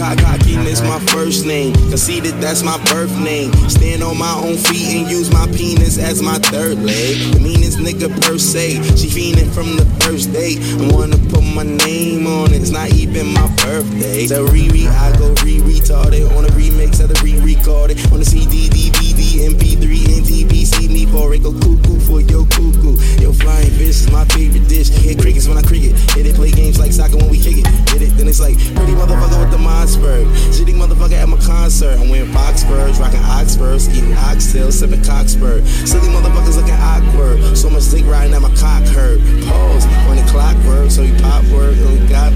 Cockiness my first name. Conceited, that's my birth name. Stand on my own feet and use my penis as my third leg. The meanest nigga per se. She fiending from the first date. I wanna put my name on it. It's not even my birthday. So Riri, I go re-retarded on a remix of the re-recorded on the CD, DVD, MP3, NTP. See me for it. Go cuckoo for your cuckoo. Yo, flying fish is my favorite dish. Hit crickets when I cricket. Hit it, play games like soccer when we kick it. Hit it, then it's like pretty motherfucker with the Mossberg. Shitty motherfucker at my concert. I'm wearing Foxburgs, rocking Oxfords, eating oxtails, sipping Coxburg. Silly motherfuckers looking awkward. So much dick riding at my cock hurt. Pause when the clock works, so you pop work,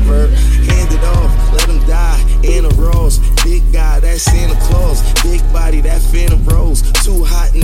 bird. Hand it off, let him die in a rose. Big guy, that Santa Claus. Big body, that Phantom Rose. Too hot